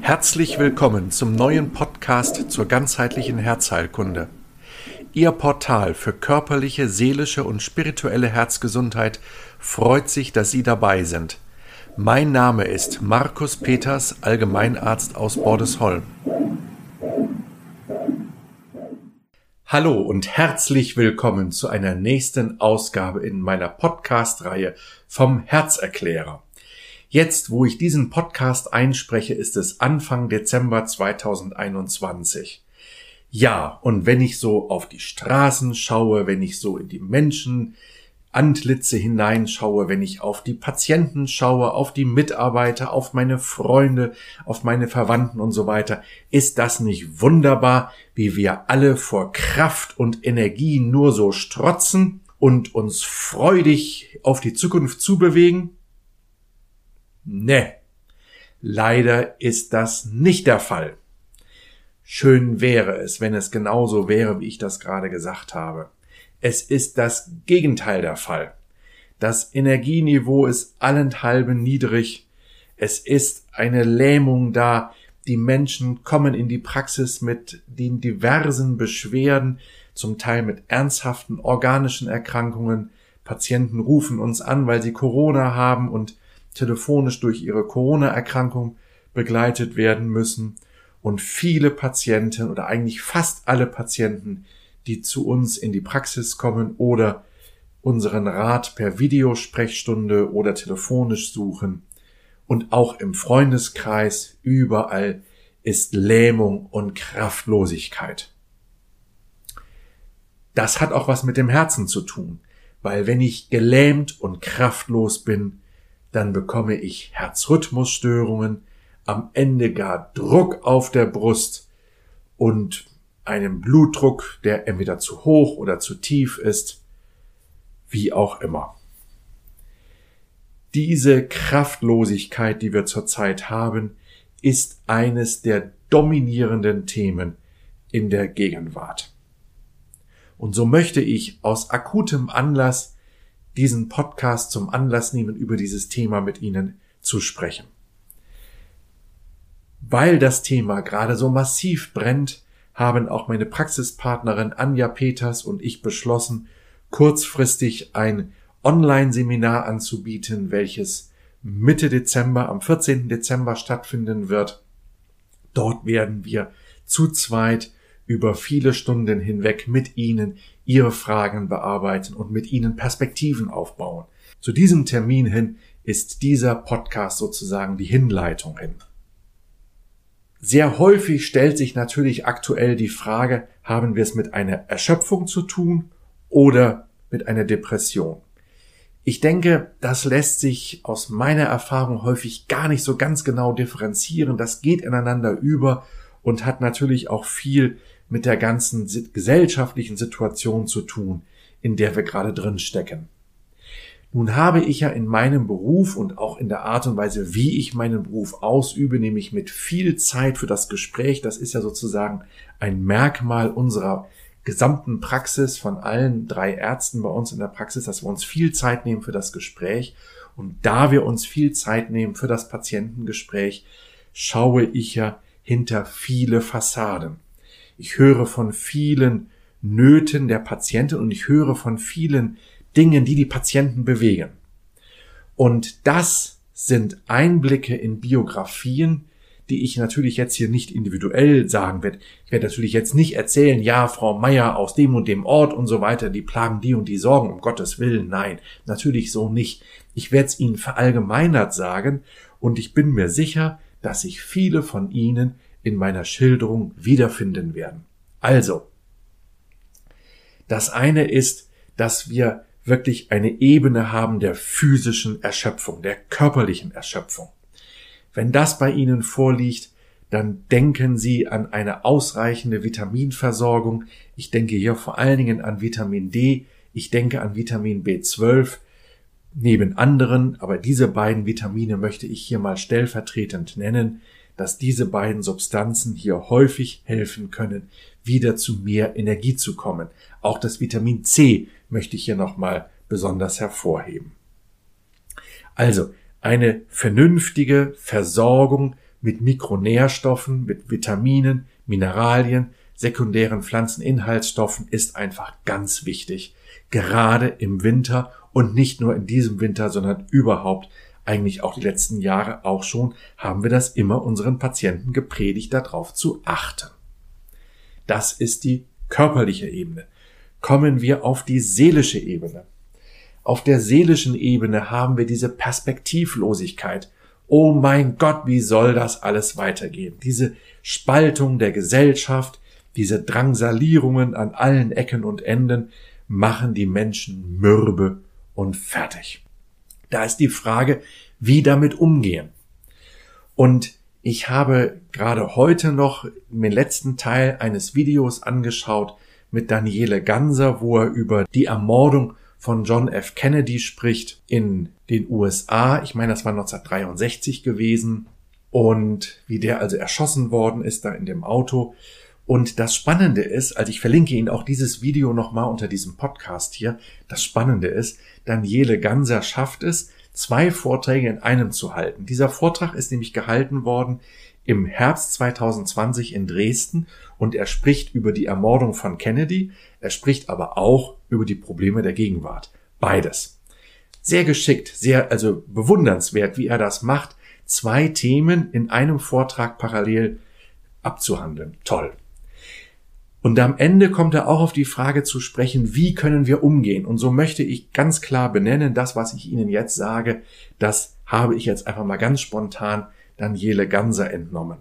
Herzlich willkommen zum neuen Podcast zur ganzheitlichen Herzheilkunde. Ihr Portal für körperliche, seelische und spirituelle Herzgesundheit freut sich, dass Sie dabei sind. Mein Name ist Markus Peters, Allgemeinarzt aus Bordesholm. Hallo und herzlich willkommen zu einer nächsten Ausgabe in meiner Podcast-Reihe vom Herzerklärer. Jetzt, wo ich diesen Podcast einspreche, ist es Anfang Dezember 2021. Ja, und wenn ich so auf die Straßen schaue, wenn ich so in die Menschen Antlitze hineinschaue, wenn ich auf die Patienten schaue, auf die Mitarbeiter, auf meine Freunde, auf meine Verwandten und so weiter, ist das nicht wunderbar, wie wir alle vor Kraft und Energie nur so strotzen und uns freudig auf die Zukunft zubewegen? Ne, leider ist das nicht der Fall. Schön wäre es, wenn es genauso wäre, wie ich das gerade gesagt habe. Es ist das Gegenteil der Fall. Das Energieniveau ist allenthalben niedrig. Es ist eine Lähmung da. Die Menschen kommen in die Praxis mit den diversen Beschwerden, zum Teil mit ernsthaften organischen Erkrankungen. Patienten rufen uns an, weil sie Corona haben und telefonisch durch ihre Corona-Erkrankung begleitet werden müssen. Und viele Patienten oder eigentlich fast alle Patienten die zu uns in die Praxis kommen oder unseren Rat per Videosprechstunde oder telefonisch suchen. Und auch im Freundeskreis überall ist Lähmung und Kraftlosigkeit. Das hat auch was mit dem Herzen zu tun, weil wenn ich gelähmt und kraftlos bin, dann bekomme ich Herzrhythmusstörungen, am Ende gar Druck auf der Brust und einem Blutdruck, der entweder zu hoch oder zu tief ist, wie auch immer. Diese Kraftlosigkeit, die wir zurzeit haben, ist eines der dominierenden Themen in der Gegenwart. Und so möchte ich aus akutem Anlass diesen Podcast zum Anlass nehmen, über dieses Thema mit Ihnen zu sprechen. Weil das Thema gerade so massiv brennt, haben auch meine Praxispartnerin Anja Peters und ich beschlossen, kurzfristig ein Online-Seminar anzubieten, welches Mitte Dezember, am 14. Dezember stattfinden wird. Dort werden wir zu zweit über viele Stunden hinweg mit Ihnen Ihre Fragen bearbeiten und mit Ihnen Perspektiven aufbauen. Zu diesem Termin hin ist dieser Podcast sozusagen die Hinleitung hin. Sehr häufig stellt sich natürlich aktuell die Frage, haben wir es mit einer Erschöpfung zu tun oder mit einer Depression? Ich denke, das lässt sich aus meiner Erfahrung häufig gar nicht so ganz genau differenzieren. Das geht ineinander über und hat natürlich auch viel mit der ganzen gesellschaftlichen Situation zu tun, in der wir gerade drin stecken. Nun habe ich ja in meinem Beruf und auch in der Art und Weise, wie ich meinen Beruf ausübe, nämlich mit viel Zeit für das Gespräch, das ist ja sozusagen ein Merkmal unserer gesamten Praxis von allen drei Ärzten bei uns in der Praxis, dass wir uns viel Zeit nehmen für das Gespräch. Und da wir uns viel Zeit nehmen für das Patientengespräch, schaue ich ja hinter viele Fassaden. Ich höre von vielen Nöten der Patienten und ich höre von vielen Dingen, die die Patienten bewegen. Und das sind Einblicke in Biografien, die ich natürlich jetzt hier nicht individuell sagen werde. Ich werde natürlich jetzt nicht erzählen, ja, Frau Meier aus dem und dem Ort und so weiter, die plagen die und die Sorgen, um Gottes Willen. Nein, natürlich so nicht. Ich werde es Ihnen verallgemeinert sagen und ich bin mir sicher, dass sich viele von Ihnen in meiner Schilderung wiederfinden werden. Also, das eine ist, dass wir wirklich eine Ebene haben der physischen Erschöpfung, der körperlichen Erschöpfung. Wenn das bei Ihnen vorliegt, dann denken Sie an eine ausreichende Vitaminversorgung. Ich denke hier vor allen Dingen an Vitamin D, ich denke an Vitamin B12, neben anderen, aber diese beiden Vitamine möchte ich hier mal stellvertretend nennen, dass diese beiden Substanzen hier häufig helfen können, wieder zu mehr Energie zu kommen. Auch das Vitamin C möchte ich hier nochmal besonders hervorheben. Also, Eine vernünftige Versorgung mit Mikronährstoffen, mit Vitaminen, Mineralien, sekundären Pflanzeninhaltsstoffen ist einfach ganz wichtig. Gerade im Winter und nicht nur in diesem Winter, sondern überhaupt eigentlich auch die letzten Jahre auch schon, haben wir das immer unseren Patienten gepredigt, darauf zu achten. Das ist die körperliche Ebene. Kommen wir auf die seelische Ebene. Auf der seelischen Ebene haben wir diese Perspektivlosigkeit. Oh mein Gott, wie soll das alles weitergehen? Diese Spaltung der Gesellschaft, diese Drangsalierungen an allen Ecken und Enden machen die Menschen mürbe und fertig. Da ist die Frage, wie damit umgehen. Und ich habe gerade heute noch den letzten Teil eines Videos angeschaut mit Daniele Ganser, wo er über die Ermordung von John F. Kennedy spricht in den USA. Ich meine, das war 1963 gewesen. Und wie der also erschossen worden ist da in dem Auto. Und das Spannende ist, also ich verlinke Ihnen auch dieses Video nochmal unter diesem Podcast hier. Das Spannende ist, Daniele Ganser schafft es, zwei Vorträge in einem zu halten. Dieser Vortrag ist nämlich gehalten worden im Herbst 2020 in Dresden und er spricht über die Ermordung von Kennedy, er spricht aber auch über die Probleme der Gegenwart. Beides. Sehr geschickt, sehr also bewundernswert, wie er das macht, zwei Themen in einem Vortrag parallel abzuhandeln. Toll. Und am Ende kommt er auch auf die Frage zu sprechen, wie können wir umgehen? Und so möchte ich ganz klar benennen, das, was ich Ihnen jetzt sage, das habe ich jetzt einfach mal ganz spontan Daniele Ganser entnommen.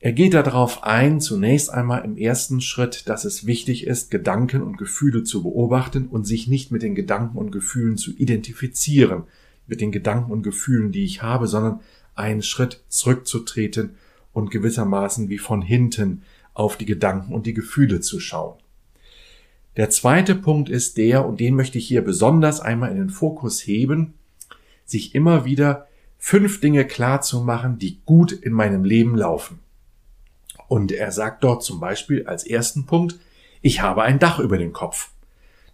Er geht darauf ein, zunächst einmal im ersten Schritt, dass es wichtig ist, Gedanken und Gefühle zu beobachten und sich nicht mit den Gedanken und Gefühlen zu identifizieren, mit den Gedanken und Gefühlen, die ich habe, sondern einen Schritt zurückzutreten und gewissermaßen wie von hinten auf die Gedanken und die Gefühle zu schauen. Der zweite Punkt ist der, und den möchte ich hier besonders einmal in den Fokus heben, sich immer wieder fünf Dinge klar zu machen, die gut in meinem Leben laufen. Und er sagt dort zum Beispiel als ersten Punkt, ich habe ein Dach über den Kopf.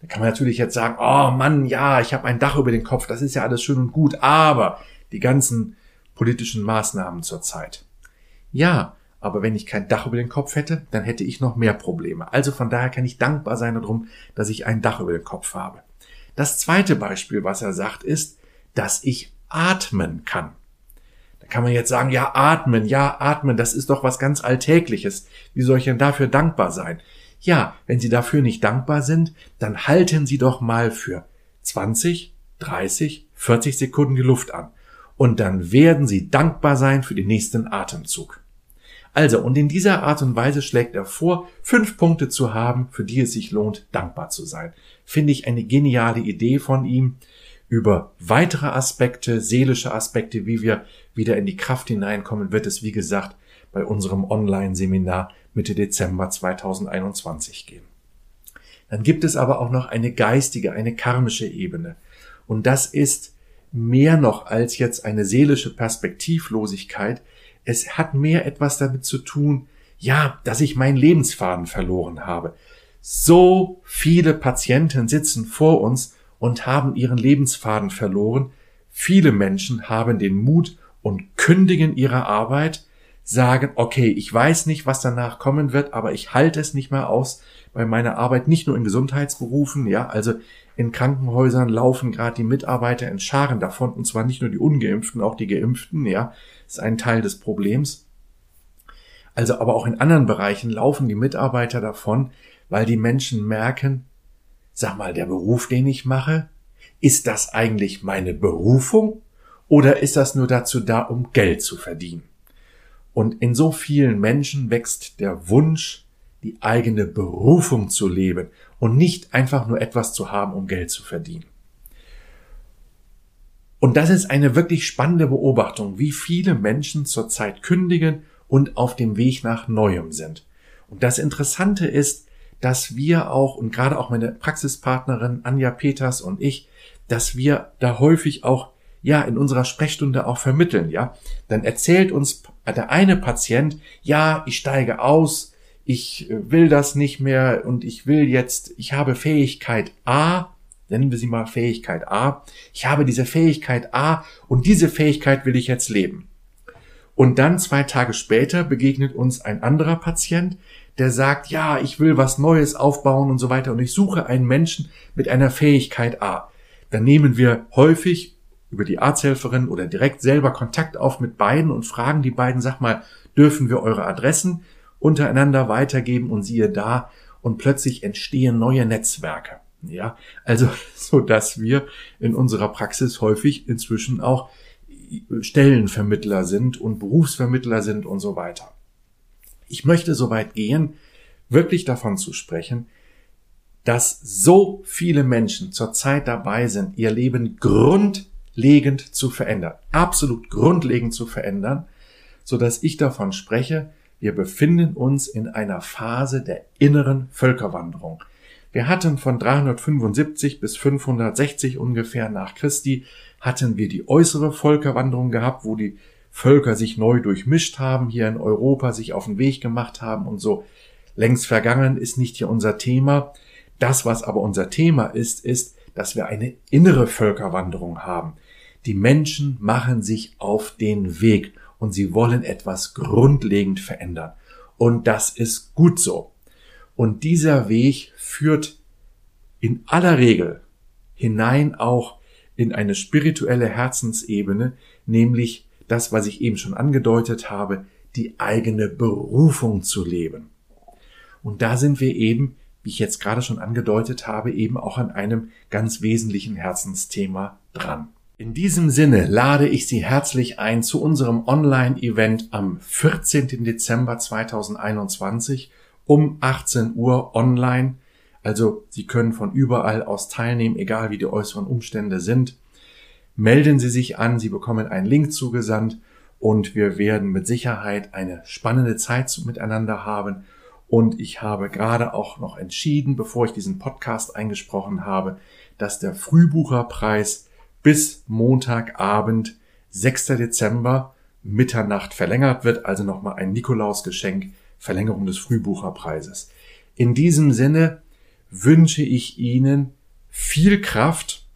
Da kann man natürlich jetzt sagen, oh Mann, ja, ich habe ein Dach über den Kopf, das ist ja alles schön und gut, aber die ganzen politischen Maßnahmen zurzeit. Ja, aber wenn ich kein Dach über den Kopf hätte, dann hätte ich noch mehr Probleme. Also von daher kann ich dankbar sein darum, dass ich ein Dach über den Kopf habe. Das zweite Beispiel, was er sagt, ist, dass ich atmen kann. Da kann man jetzt sagen, ja, atmen, ja, atmen, das ist doch was ganz Alltägliches. Wie soll ich denn dafür dankbar sein? Ja, wenn Sie dafür nicht dankbar sind, dann halten Sie doch mal für 20, 30, 40 Sekunden die Luft an. Und dann werden Sie dankbar sein für den nächsten Atemzug. Also, und in dieser Art und Weise schlägt er vor, fünf Punkte zu haben, für die es sich lohnt, dankbar zu sein. Finde ich eine geniale Idee von ihm. Über weitere Aspekte, seelische Aspekte, wie wir wieder in die Kraft hineinkommen, wird es, wie gesagt, bei unserem Online-Seminar Mitte Dezember 2021 gehen. Dann gibt es aber auch noch eine geistige, eine karmische Ebene. Und das ist mehr noch als jetzt eine seelische Perspektivlosigkeit, es hat mehr etwas damit zu tun, ja, dass ich meinen Lebensfaden verloren habe. So viele Patienten sitzen vor uns und haben ihren Lebensfaden verloren. Viele Menschen haben den Mut und kündigen ihre Arbeit, sagen, okay, ich weiß nicht, was danach kommen wird, aber ich halte es nicht mehr aus bei meiner Arbeit, nicht nur in Gesundheitsberufen, ja, also in Krankenhäusern laufen gerade die Mitarbeiter in Scharen davon, und zwar nicht nur die Ungeimpften, auch die Geimpften, ja, ist ein Teil des Problems. Also aber auch in anderen Bereichen laufen die Mitarbeiter davon, weil die Menschen merken, sag mal, der Beruf, den ich mache, ist das eigentlich meine Berufung oder ist das nur dazu da, um Geld zu verdienen? Und in so vielen Menschen wächst der Wunsch, die eigene Berufung zu leben und nicht einfach nur etwas zu haben, um Geld zu verdienen. Und das ist eine wirklich spannende Beobachtung, wie viele Menschen zurzeit kündigen und auf dem Weg nach Neuem sind. Und das Interessante ist, dass wir auch, und gerade auch meine Praxispartnerin Anja Peters und ich, dass wir da häufig auch, ja, in unserer Sprechstunde auch vermitteln, ja. Dann erzählt uns der eine Patient, ja, ich steige aus, ich will das nicht mehr und ich will jetzt, ich habe Fähigkeit A, nennen wir sie mal Fähigkeit A. Ich habe diese Fähigkeit A und diese Fähigkeit will ich jetzt leben. Und dann zwei Tage später begegnet uns ein anderer Patient, der sagt, ja, ich will was Neues aufbauen und so weiter und ich suche einen Menschen mit einer Fähigkeit A. Dann nehmen wir häufig über die Arzthelferin oder direkt selber Kontakt auf mit beiden und fragen die beiden, sag mal, dürfen wir eure Adressen untereinander weitergeben und siehe da und plötzlich entstehen neue Netzwerke. Ja, also so dass wir in unserer Praxis häufig inzwischen auch Stellenvermittler sind und Berufsvermittler sind und so weiter. Ich möchte so weit gehen, wirklich davon zu sprechen, dass so viele Menschen zurzeit dabei sind, ihr Leben grundlegend zu verändern, absolut grundlegend zu verändern, so dass ich davon spreche, wir befinden uns in einer Phase der inneren Völkerwanderung. Wir hatten von 375 bis 560 ungefähr nach Christi hatten wir die äußere Völkerwanderung gehabt, wo die Völker sich neu durchmischt haben, hier in Europa sich auf den Weg gemacht haben und so. Längst vergangen ist nicht hier unser Thema. Das, was aber unser Thema ist, ist, dass wir eine innere Völkerwanderung haben. Die Menschen machen sich auf den Weg und sie wollen etwas grundlegend verändern. Und das ist gut so. Und dieser Weg führt in aller Regel hinein auch in eine spirituelle Herzensebene, nämlich das, was ich eben schon angedeutet habe, die eigene Berufung zu leben. Und da sind wir eben, wie ich jetzt gerade schon angedeutet habe, eben auch an einem ganz wesentlichen Herzensthema dran. In diesem Sinne lade ich Sie herzlich ein zu unserem Online-Event am 14. Dezember 2021 um 18 Uhr online. Also Sie können von überall aus teilnehmen, egal wie die äußeren Umstände sind. Melden Sie sich an, Sie bekommen einen Link zugesandt und wir werden mit Sicherheit eine spannende Zeit miteinander haben. Und ich habe gerade auch noch entschieden, bevor ich diesen Podcast eingesprochen habe, dass der Frühbucherpreis bis Montagabend, 6. Dezember, Mitternacht verlängert wird, also nochmal ein Nikolausgeschenk Verlängerung des Frühbucherpreises. In diesem Sinne wünsche ich Ihnen viel Kraft,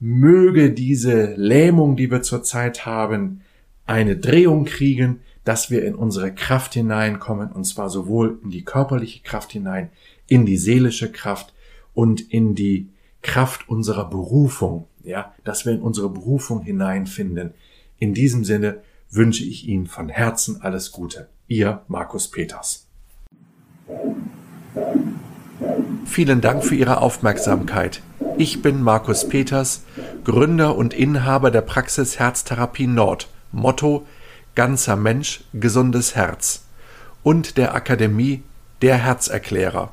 möge diese Lähmung, die wir zurzeit haben, eine Drehung kriegen, dass wir in unsere Kraft hineinkommen, und zwar sowohl in die körperliche Kraft hinein, in die seelische Kraft und in die Kraft unserer Berufung, ja, dass wir in unsere Berufung hineinfinden. In diesem Sinne wünsche ich Ihnen von Herzen alles Gute. Ihr Markus Peters. Vielen Dank für Ihre Aufmerksamkeit. Ich bin Markus Peters, Gründer und Inhaber der Praxis Herztherapie Nord, Motto Ganzer Mensch, gesundes Herz und der Akademie Der Herzerklärer.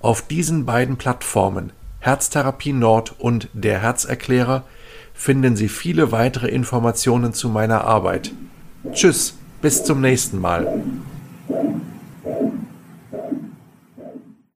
Auf diesen beiden Plattformen Herztherapie Nord und Der Herzerklärer finden Sie viele weitere Informationen zu meiner Arbeit. Tschüss! Bis zum nächsten Mal.